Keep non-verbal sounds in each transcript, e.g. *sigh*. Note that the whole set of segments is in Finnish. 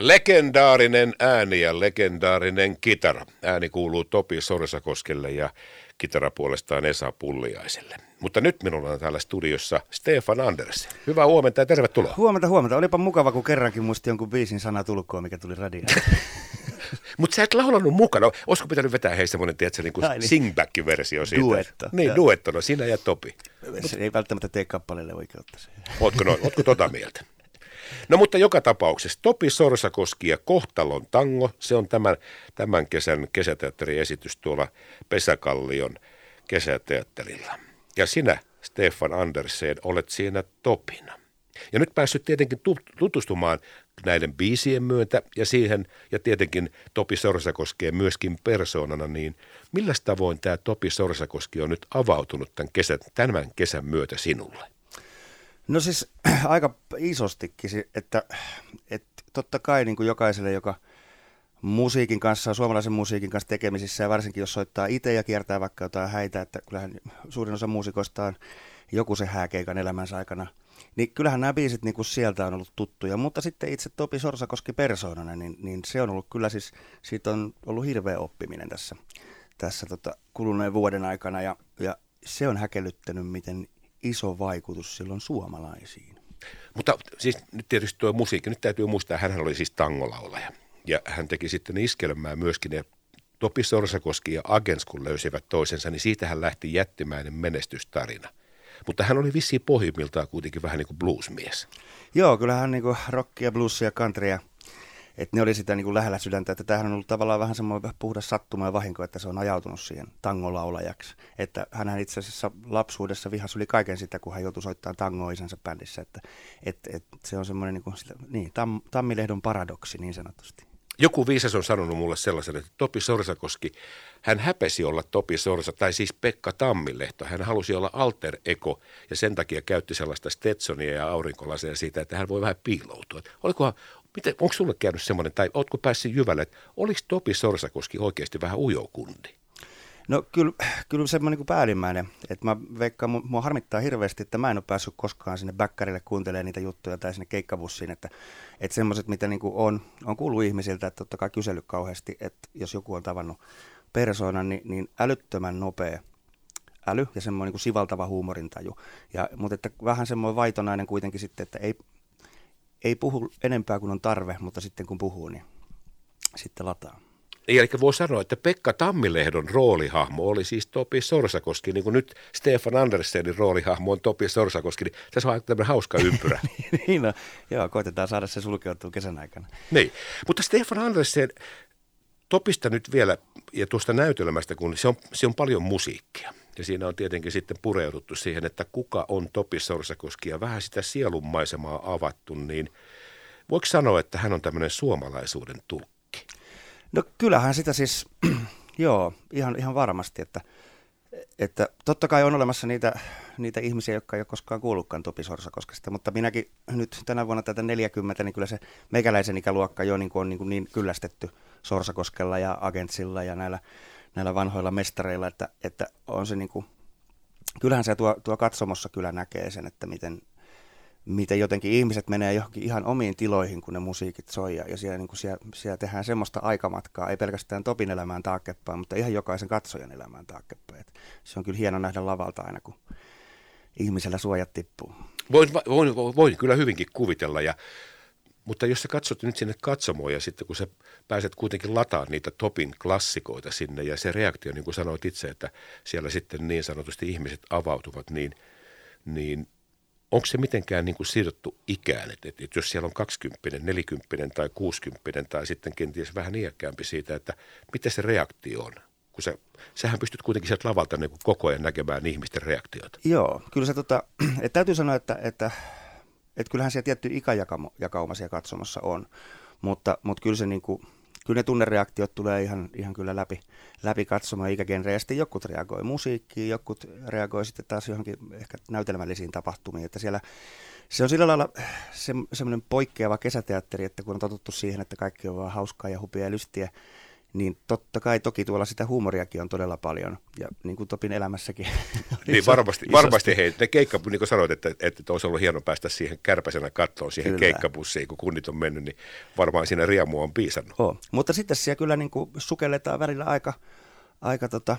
Legendaarinen ääni ja legendaarinen kitara. Ääni kuuluu Topi Sorsakoskelle ja kitara puolestaan Esa Pulliaiselle. Mutta nyt minulla on täällä studiossa Stefan Anders. Hyvää huomenta ja tervetuloa. Huomenta, huomenta. Olipa mukava, kun kerrankin muisti jonkun biisin sana tulkoon, mikä tuli radioon. *laughs* Mutta sä et laulanut mukana. Olisiko pitänyt vetää heistä semmoinen, tiedätkö, niin kuin niin. singback-versio siitä? Duetto. Niin, duetto, no sinä ja Topi. Se ei välttämättä tee kappaleelle oikeutta. Ootko, no, ootko tota mieltä? No mutta joka tapauksessa Topi Sorsakoski ja Kohtalon tango, se on tämän, tämän kesän kesäteatteriesitys tuolla Pesäkallion kesäteatterilla. Ja sinä, Stefan Andersen, olet siinä Topina. Ja nyt päässyt tietenkin tutustumaan näiden biisien myötä ja siihen, ja tietenkin Topi Sorsakoskeen myöskin persoonana, niin millä tavoin tämä Topi Sorsakoski on nyt avautunut tämän kesän, tämän kesän myötä sinulle? No siis *clears throat* aika isostikin, että, että totta kai niin kuin jokaiselle, joka musiikin kanssa, suomalaisen musiikin kanssa tekemisissä ja varsinkin jos soittaa itse ja kiertää vaikka jotain häitä, että kyllähän suurin osa muusikoista on joku se hääkeikan elämänsä aikana, niin kyllähän nämä biisit niin kuin sieltä on ollut tuttuja, mutta sitten itse Topi Sorsakoski persoonana, niin, niin se on ollut kyllä siis, siitä on ollut hirveä oppiminen tässä, tässä tota, kuluneen vuoden aikana. Ja, ja se on häkellyttänyt, miten iso vaikutus silloin suomalaisiin. Mutta siis nyt tietysti tuo musiikki, nyt täytyy muistaa, hän oli siis tangolaulaja. Ja hän teki sitten iskelmää myöskin, ja Topi Sorsakoski ja Agens, kun löysivät toisensa, niin siitä hän lähti jättimäinen menestystarina. Mutta hän oli vissiin pohjimmiltaan kuitenkin vähän niin kuin bluesmies. Joo, kyllähän niin kuin rockia, bluesia, countrya että ne oli sitä niin kuin lähellä sydäntä, että tämähän on ollut tavallaan vähän semmoinen puhdas sattuma ja vahinko, että se on ajautunut siihen tangolaulajaksi. Että hän itse asiassa lapsuudessa vihas oli kaiken sitä, kun hän joutui soittamaan tangoa isänsä bändissä, että et, et, se on semmoinen niin, kuin, niin tam, Tammilehdon paradoksi niin sanotusti. Joku viisas on sanonut mulle sellaisen, että Topi Sorsakoski, hän häpesi olla Topi Sorsa, tai siis Pekka Tammilehto. Hän halusi olla alter ego ja sen takia käytti sellaista Stetsonia ja aurinkolaseja siitä, että hän voi vähän piiloutua. Olikohan, Miten, onko sulle käynyt semmoinen, tai oletko päässyt jyvälle, että olisi Topi Sorsakoski oikeasti vähän ujokundi? No kyllä, kyllä semmoinen niin päällimmäinen, että mä veikkaan, mua harmittaa hirveästi, että mä en ole päässyt koskaan sinne bäkkärille kuuntelemaan niitä juttuja tai sinne keikkabussiin, että, että semmoiset, mitä niin on, on kuullut ihmisiltä, että totta kai kysellyt kauheasti, että jos joku on tavannut persoonan, niin, niin älyttömän nopea äly ja semmoinen niin sivaltava huumorintaju. Ja, mutta että vähän semmoinen vaitonainen kuitenkin sitten, että ei, ei puhu enempää kuin on tarve, mutta sitten kun puhuu, niin sitten lataa. Niin, eli voi sanoa, että Pekka Tammilehdon roolihahmo oli siis Topi Sorsakoski, niin kuin nyt Stefan Andersenin roolihahmo on Topi Sorsakoski, niin tässä on aika tämmöinen hauska ympyrä. *laughs* niin, no, joo, koitetaan saada se sulkeutua kesän aikana. Niin, mutta Stefan Andersen, Topista nyt vielä, ja tuosta näytelmästä, kun se on, se on paljon musiikkia. Ja siinä on tietenkin sitten pureuduttu siihen, että kuka on Topi Sorsakoski ja vähän sitä sielunmaisemaa avattu, niin voiko sanoa, että hän on tämmöinen suomalaisuuden tulkki? No kyllähän sitä siis, *clears throat* joo, ihan, ihan varmasti, että, että totta kai on olemassa niitä, niitä ihmisiä, jotka ei ole koskaan kuullutkaan Topi Sorsakoskesta, mutta minäkin nyt tänä vuonna tätä 40, niin kyllä se meikäläisen ikäluokka jo niin on niin, niin kyllästetty Sorsakoskella ja Agentsilla ja näillä näillä vanhoilla mestareilla, että, että on se niin kuin, kyllähän se tuo, tuo katsomossa kyllä näkee sen, että miten, miten jotenkin ihmiset menee johonkin ihan omiin tiloihin, kun ne musiikit soi, ja siellä, niin kuin siellä, siellä tehdään semmoista aikamatkaa, ei pelkästään Topin elämään taakkepäin, mutta ihan jokaisen katsojan elämään taakkepäin. Se on kyllä hieno nähdä lavalta aina, kun ihmisellä suojat tippuu. Voin, voin, voin kyllä hyvinkin kuvitella, ja mutta jos sä katsot nyt sinne katsomoon ja sitten kun sä pääset kuitenkin lataamaan niitä topin klassikoita sinne ja se reaktio, niin kuin sanoit itse, että siellä sitten niin sanotusti ihmiset avautuvat, niin, niin onko se mitenkään niin kuin sidottu ikään, että, että jos siellä on 20, 40 tai 60 tai sitten kenties vähän iäkkäämpi siitä, että miten se reaktio on? Kun sä, sähän pystyt kuitenkin sieltä lavalta niin kuin koko ajan näkemään ihmisten reaktioita. Joo, kyllä se tota, *clears throat* että täytyy sanoa, että, että että kyllähän siellä tietty ikäjakauma siellä katsomassa on, mutta, mutta kyllä, se niin kuin, kyllä ne tunnereaktiot tulee ihan, ihan kyllä läpi, läpi katsomaan ikägenrejä. Sitten jokut reagoi musiikkiin, jokut reagoi sitten taas johonkin ehkä näytelmällisiin tapahtumiin. Että siellä, se on sillä lailla se, semmoinen poikkeava kesäteatteri, että kun on totuttu siihen, että kaikki on vaan hauskaa ja hupia ja lystiä, niin totta kai toki tuolla sitä huumoriakin on todella paljon, ja niin kuin Topin elämässäkin. *laughs* niin varmasti, varmasti hei, ne keikka, niin kuin sanoit, että, että olisi ollut hieno päästä siihen kärpäisenä kattoon siihen kyllä. keikkabussiin, kun kunnit on mennyt, niin varmaan siinä riemua on piisannut. Oh. Mutta sitten siellä kyllä niin kuin sukelletaan välillä aika, aika tota,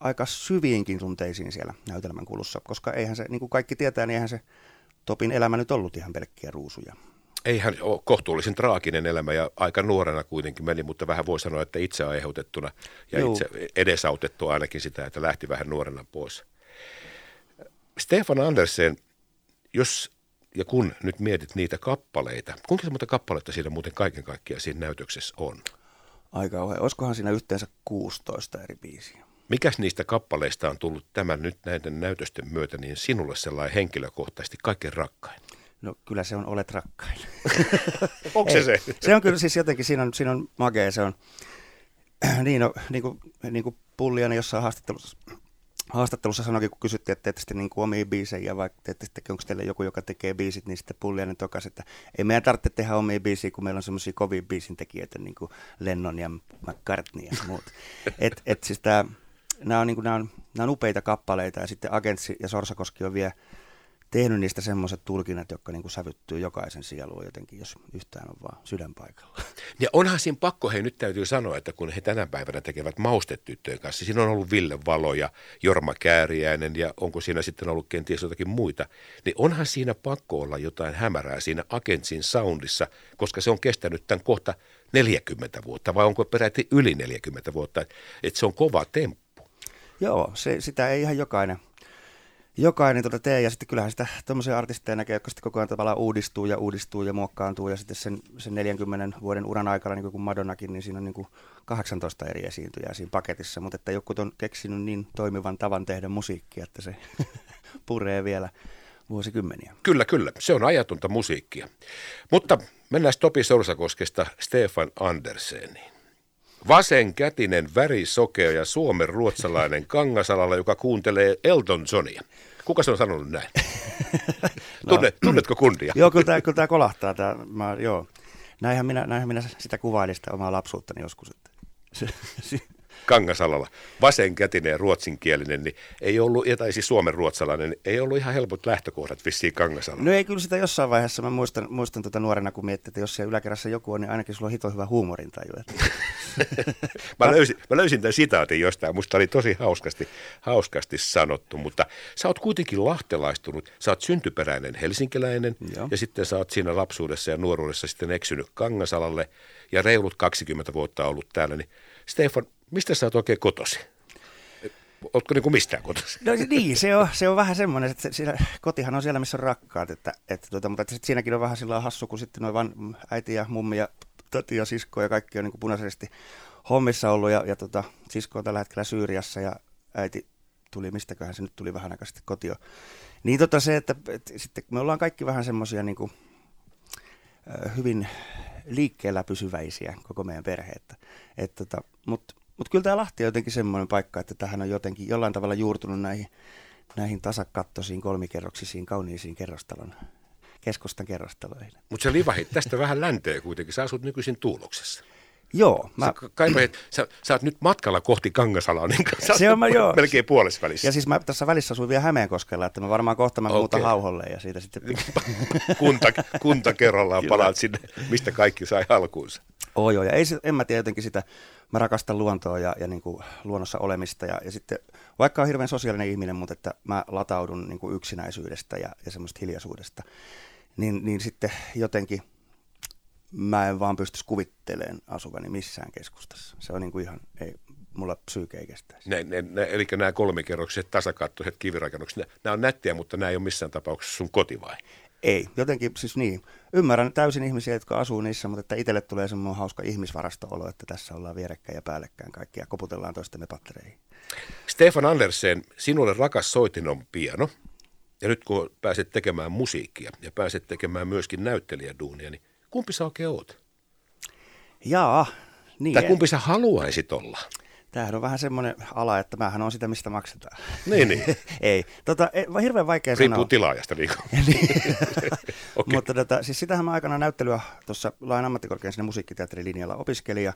aika syviinkin tunteisiin siellä näytelmän kulussa, koska eihän se, niin kuin kaikki tietää, niin eihän se Topin elämä nyt ollut ihan pelkkiä ruusuja. Eihän ole kohtuullisen traaginen elämä ja aika nuorena kuitenkin meni, mutta vähän voi sanoa, että itse aiheutettuna ja Juu. itse edesautettu ainakin sitä, että lähti vähän nuorena pois. Stefan Andersen, jos ja kun nyt mietit niitä kappaleita, kuinka monta kappaletta siinä muuten kaiken kaikkiaan siinä näytöksessä on? Aika ohe. Olisikohan siinä yhteensä 16 eri biisiä? Mikäs niistä kappaleista on tullut tämän nyt näiden näytösten myötä niin sinulle sellainen henkilökohtaisesti kaikkein rakkain? No kyllä se on Olet rakkain. *laughs* Onko se se? Se on kyllä siis jotenkin, siinä on, siinä on magea, se on *clears throat* niin, no, niin kuin, niin kuin Pulliainen jossain haastattelussa, haastattelussa sanoikin, kun kysyttiin, että teette sitten niin kuin omia biisejä, vai teette sitten, onko teille joku, joka tekee biisit, niin sitten Pulliainen tokasi, että ei meidän tarvitse tehdä omia biisejä, kun meillä on semmoisia kovia biisintekijöitä, niin kuin Lennon ja McCartney ja muut. *laughs* et, et siis tämä nämä on, niin kuin, nämä, on, nämä on upeita kappaleita ja sitten Agentsi ja Sorsakoski on vielä tehnyt niistä semmoiset tulkinnat, jotka niin kuin sävyttyy jokaisen sieluun jotenkin, jos yhtään on vaan sydänpaikalla. *laughs* Ja onhan siinä pakko, hei nyt täytyy sanoa, että kun he tänä päivänä tekevät maustetyttöjen kanssa, siinä on ollut Ville Valo ja Jorma Kääriäinen ja onko siinä sitten ollut kenties jotakin muita, niin onhan siinä pakko olla jotain hämärää siinä Agentsin soundissa, koska se on kestänyt tämän kohta 40 vuotta vai onko peräti yli 40 vuotta, että se on kova temppu. Joo, se, sitä ei ihan jokainen, jokainen tuota tee. Ja sitten kyllähän sitä tuommoisia artisteja näkee, jotka sitten koko ajan tavallaan uudistuu ja uudistuu ja muokkaantuu. Ja sitten sen, sen 40 vuoden uran aikana, niin kuin Madonnakin, niin siinä on niin kuin 18 eri esiintyjää siinä paketissa. Mutta että joku on keksinyt niin toimivan tavan tehdä musiikkia, että se *laughs* puree vielä vuosikymmeniä. Kyllä, kyllä. Se on ajatonta musiikkia. Mutta mennään Topi Sorsakoskesta Stefan Anderseniin. Vasenkätinen, värisokea ja suomen ruotsalainen *laughs* kangasalalla, joka kuuntelee Elton Johnia. Kuka se on sanonut näin? *laughs* Tunne, no. Tunnetko kundia? joo, kyllä tämä, kyllä tämä kolahtaa. Tämä, mä, joo. Näinhän, minä, näinhän minä sitä kuvailin sitä omaa lapsuuttani joskus. Että Kangasalalla, vasenkätinen ja ruotsinkielinen, niin ei ollut, tai siis suomen ruotsalainen, niin ei ollut ihan helpot lähtökohdat vissiin Kangasalalla. No ei kyllä sitä jossain vaiheessa, mä muistan, muistan tuota nuorena, kun miettii, että jos siellä yläkerrassa joku on, niin ainakin sulla on hito hyvä huumorintaju. *laughs* *laughs* mä, löysin, mä löysin tämän sitaatin jostain, musta oli tosi hauskasti, hauskasti sanottu, mutta sä oot kuitenkin lahtelaistunut, sä oot syntyperäinen helsinkiläinen Joo. ja sitten sä oot siinä lapsuudessa ja nuoruudessa sitten eksynyt Kangasalalle ja reilut 20 vuotta ollut täällä, niin Stefan, mistä sä oot oikein kotosi? Oletko niin kuin mistään kotosi? No niin, se on, se on vähän semmoinen, että siellä, kotihan on siellä, missä on rakkaat, että, että tuota, mutta että siinäkin on vähän sillä hassu, kun sitten noin van, äiti ja mummi ja tati ja sisko ja kaikki on niin kuin punaisesti hommissa ollut ja, ja tota, sisko on tällä hetkellä Syyriassa ja äiti tuli, mistäköhän se nyt tuli vähän aikaa sitten kotio. Niin tota se, että, että sitten me ollaan kaikki vähän semmoisia niin kuin, hyvin liikkeellä pysyväisiä koko meidän perhe. Että, et tota, Mutta mut kyllä tämä Lahti on jotenkin semmoinen paikka, että tähän on jotenkin jollain tavalla juurtunut näihin, näihin tasakattoisiin kolmikerroksisiin kauniisiin kerrostalon keskustan kerrostaloihin. Mutta sä livahit tästä vähän länteen kuitenkin. Sä asut nykyisin Tuuloksessa. Joo. Mä... Sä, kaipa, sä, sä oot nyt matkalla kohti Kangasalaa, niin se on mä, joo. melkein puolessa välissä. Ja siis mä tässä välissä asuin vielä Hämeenkoskella, että mä varmaan kohta mä okay. muutan hauholle ja siitä sitten... *laughs* kunta, kunta kerrallaan *laughs* palaat sinne, mistä kaikki sai alkuunsa. Oo joo, ja ei, en mä tiedä jotenkin sitä, mä rakastan luontoa ja, ja niin kuin luonnossa olemista ja, ja sitten, vaikka on hirveän sosiaalinen ihminen, mutta että mä lataudun niin kuin yksinäisyydestä ja, ja semmoista hiljaisuudesta, niin, niin sitten jotenkin mä en vaan pysty kuvittelemaan asuvani missään keskustassa. Se on niin kuin ihan, ei, mulla psyyke ei kestäisi. Ne, ne, ne, eli nämä kolmikerrokset, tasakattoiset kivirakennukset, nämä on nättiä, mutta nämä ei ole missään tapauksessa sun koti vai? Ei, jotenkin siis niin. Ymmärrän täysin ihmisiä, jotka asuu niissä, mutta että itselle tulee semmoinen hauska ihmisvarasto-olo, että tässä ollaan vierekkäin ja päällekkäin kaikki ja koputellaan toistemme pattereihin. Stefan Andersen, sinulle rakas soitin on piano. Ja nyt kun pääset tekemään musiikkia ja pääset tekemään myöskin näyttelijäduunia, niin kumpi sä oikein oot? Jaa, niin. Tai kumpi sä haluaisit olla? Tämähän on vähän semmoinen ala, että mähän on sitä, mistä maksetaan. Niin, niin. *laughs* ei. Tota, ei, hirveän vaikea Riippuu sanoa. tilaajasta. *laughs* Niin. *laughs* okay. Mutta tota, siis sitähän mä aikana näyttelyä tuossa Lain ammattikorkean sinne musiikkiteatterilinjalla opiskelin ja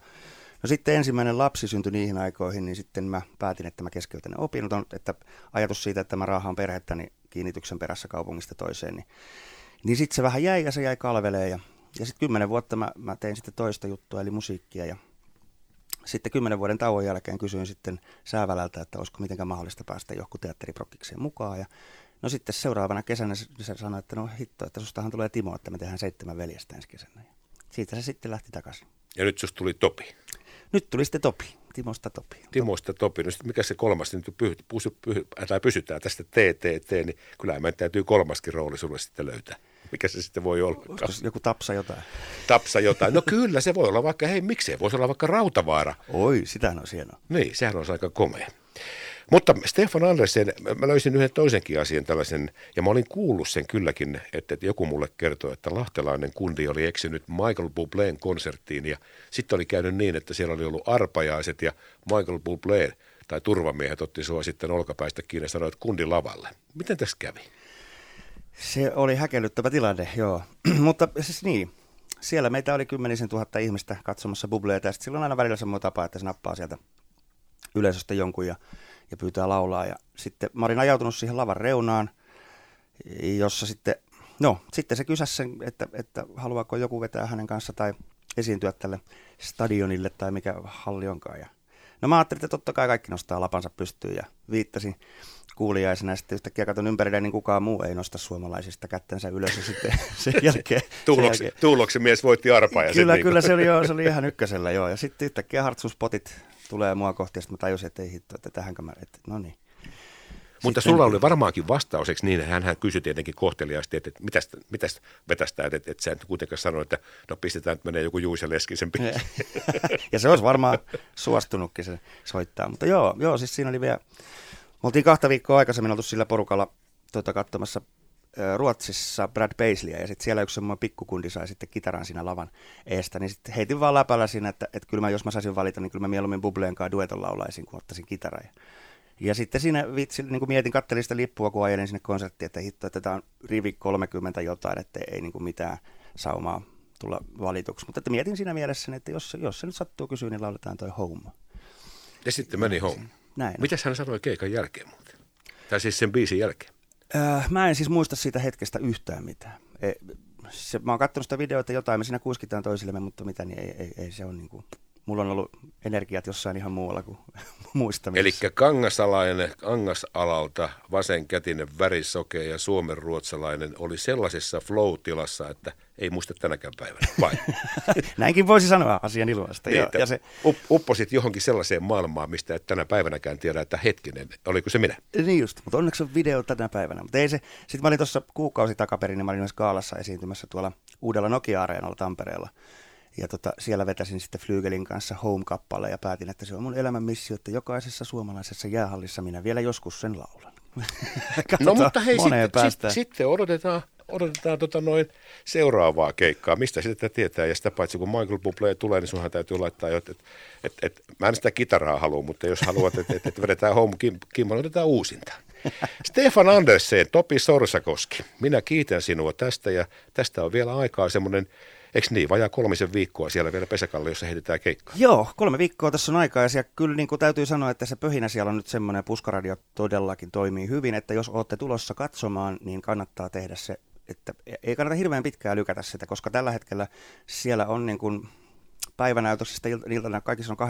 No sitten ensimmäinen lapsi syntyi niihin aikoihin, niin sitten mä päätin, että mä keskeytän ne opinnot, että ajatus siitä, että mä raahaan perhettä niin kiinnityksen perässä kaupungista toiseen, niin, niin sitten se vähän jäi ja se jäi kalveleen ja, ja sitten kymmenen vuotta mä, mä tein sitten toista juttua, eli musiikkia ja sitten kymmenen vuoden tauon jälkeen kysyin sitten Säävälältä, että olisiko mitenkään mahdollista päästä johonkin teatteriprokkikseen mukaan. Ja no sitten seuraavana kesänä se sanoi, että no hitto, että sustahan tulee Timo, että me tehdään seitsemän veljestä ensi kesänä. Ja siitä se sitten lähti takaisin. Ja nyt susta tuli Topi. Nyt tuli sitten Topi, Timosta Topi. Timosta Topi. No mikä se kolmas, nyt py, pysy, py, tai pysytään tästä TTT, niin kyllä meidän täytyy kolmaskin rooli sulle sitten löytää. Mikä se sitten voi olla? Joku tapsa jotain? Tapsa jotain. No kyllä, se voi olla vaikka, hei miksei, voisi olla vaikka Rautavaara. Oi, sitähän on hienoa. Niin, sehän on aika komea. Mutta Stefan Andersen, mä löysin yhden toisenkin asian tällaisen, ja mä olin kuullut sen kylläkin, että, että joku mulle kertoi, että lahtelainen kundi oli eksynyt Michael Bubleen konserttiin, ja sitten oli käynyt niin, että siellä oli ollut arpajaiset, ja Michael Bublé tai turvamiehet otti sua sitten olkapäistä kiinni ja sanoi, että kundi lavalle. Miten tässä kävi? Se oli häkellyttävä tilanne, joo. *clears throat* Mutta siis niin, siellä meitä oli kymmenisen tuhatta ihmistä katsomassa bubleita ja silloin aina välillä semmoinen tapa, että se nappaa sieltä yleisöstä jonkun ja, ja pyytää laulaa. Ja sitten mä olin ajautunut siihen lavan reunaan, jossa sitten, no sitten se kysäsi sen, että, että haluaako joku vetää hänen kanssa tai esiintyä tälle stadionille tai mikä halli onkaan. Ja, no mä ajattelin, että totta kai kaikki nostaa lapansa pystyyn ja viittasin kuulijaisena ja sitten yhtäkkiä katson ympärille, niin kukaan muu ei nosta suomalaisista kättensä ylös ja sitten *laughs* sen jälkeen... Tuuloksi, sen jälkeen, tuuloksi mies voitti arpaa. Ja kyllä, niin kyllä se oli, joo, se oli ihan ykkösellä joo. Ja sitten yhtäkkiä hartsuspotit tulee mua kohti ja sitten mä tajusin, että ei hitto, että tähänkö mä, että no niin. Mutta Sitten- sulla oli varmaankin vastaukseksi niin, hän, hän kysyi tietenkin kohteliaasti, että, että mitäs, mitäs vetästää, että, että sä et kuitenkaan sano, että no pistetään, että menee joku Juise Leskisen *laughs* ja se olisi varmaan suostunutkin se soittaa. Mutta joo, joo, siis siinä oli vielä, me oltiin kahta viikkoa aikaisemmin oltu sillä porukalla tuota, katsomassa Ruotsissa Brad Paisleyä ja sitten siellä yksi semmoinen pikkukundi sai sitten kitaran siinä lavan eestä, niin sitten heitin vaan läpällä siinä, että, että kyllä mä, jos mä saisin valita, niin kyllä mä mieluummin Bubleen kanssa dueton laulaisin, kun ottaisin kitaran. Ja, ja sitten siinä vitsi, niin kuin mietin, kattelin sitä lippua, kun ajelin sinne konserttiin, että hitto, että tämä on rivi 30 jotain, että ei niin kuin mitään saumaa tulla valituksi. Mutta että mietin siinä mielessä, että jos, jos se nyt sattuu kysyä, niin lauletaan toi home. Ja sitten meni home. Näin. Mitäs hän sanoi keikan jälkeen muuten? Tai siis sen biisin jälkeen. Äh, mä en siis muista siitä hetkestä yhtään mitään. E, se, mä oon katsonut sitä videota jotain, me siinä kuiskitaan toisillemme, mutta mitä, niin ei, ei, ei se on niin kuin, mulla on ollut energiat jossain ihan muualla kuin *laughs* muistamisessa. Eli kangasalainen, kangasalalta vasenkätinen värisokea ja suomen ruotsalainen oli sellaisessa flow-tilassa, että ei muista tänäkään päivänä. Vai? *laughs* Näinkin voisi sanoa asian iloista. niin, että ja se, up, upposit johonkin sellaiseen maailmaan, mistä et tänä päivänäkään tiedä, että hetkinen, oliko se minä? Niin just, mutta onneksi on video tänä päivänä. Mutta ei se, sitten mä olin tuossa kuukausi takaperin, niin mä olin myös Gaalassa esiintymässä tuolla uudella Nokia-areenalla Tampereella. Ja tota, siellä vetäsin sitten Flygelin kanssa Home-kappale ja päätin, että se on mun elämän missio, että jokaisessa suomalaisessa jäähallissa minä vielä joskus sen laulan. *laughs* No mutta hei, sitten, sit, sitten odotetaan, odotetaan tota noin seuraavaa keikkaa. Mistä sitä tietää? Ja sitä paitsi kun Michael Bublé tulee, niin sunhan täytyy laittaa jo, että et, et, et, mä en sitä kitaraa halua, mutta jos haluat, että et, et vedetään home kim, kim, otetaan uusinta. *laughs* Stefan Andersen, Topi Sorsakoski, minä kiitän sinua tästä ja tästä on vielä aikaa semmoinen, eikö niin, vajaa kolmisen viikkoa siellä vielä Pesäkalle, jossa heitetään keikkaa. Joo, kolme viikkoa tässä on aikaa ja siellä kyllä niin kuin täytyy sanoa, että se pöhinä siellä on nyt semmoinen, puskaradio todellakin toimii hyvin, että jos olette tulossa katsomaan, niin kannattaa tehdä se, että ei kannata hirveän pitkään lykätä sitä, koska tällä hetkellä siellä on niin kuin päivänäytöksistä il- iltana kaikissa on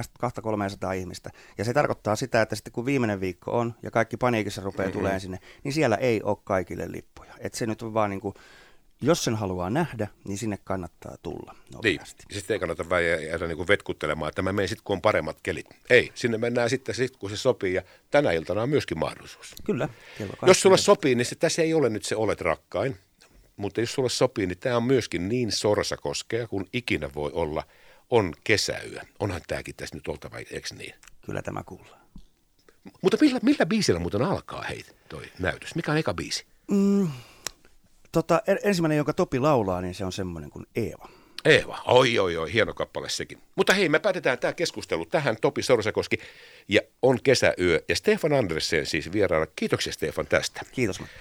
200-300 ihmistä. Ja se tarkoittaa sitä, että sitten kun viimeinen viikko on ja kaikki paniikissa rupeaa tulemaan sinne, niin siellä ei ole kaikille lippuja. Että se nyt on vaan niin kuin, jos sen haluaa nähdä, niin sinne kannattaa tulla Niin, nopeasti. sitten ei kannata vähän jäädä niin vetkuttelemaan, että mä menen sitten, kun on paremmat kelit. Ei, sinne mennään sitten, sit, kun se sopii ja tänä iltana on myöskin mahdollisuus. Kyllä. Jos sulle 20. sopii, niin se, tässä ei ole nyt se olet rakkain, mutta jos sulle sopii, niin tämä on myöskin niin sorsakoskea kuin ikinä voi olla. On kesäyö. Onhan tämäkin tässä nyt oltava, eikö niin? Kyllä tämä kuullaan. Mutta millä, millä biisillä muuten alkaa hei toi näytös? Mikä on eka biisi? Mm, tota, en- ensimmäinen, jonka Topi laulaa, niin se on semmoinen kuin Eeva. Eeva, oi oi oi, hieno kappale sekin. Mutta hei, me päätetään tämä keskustelu tähän Topi Sorsakoski ja on kesäyö ja Stefan Andersen siis vieraana. Kiitoksia Stefan tästä. Kiitos Matti.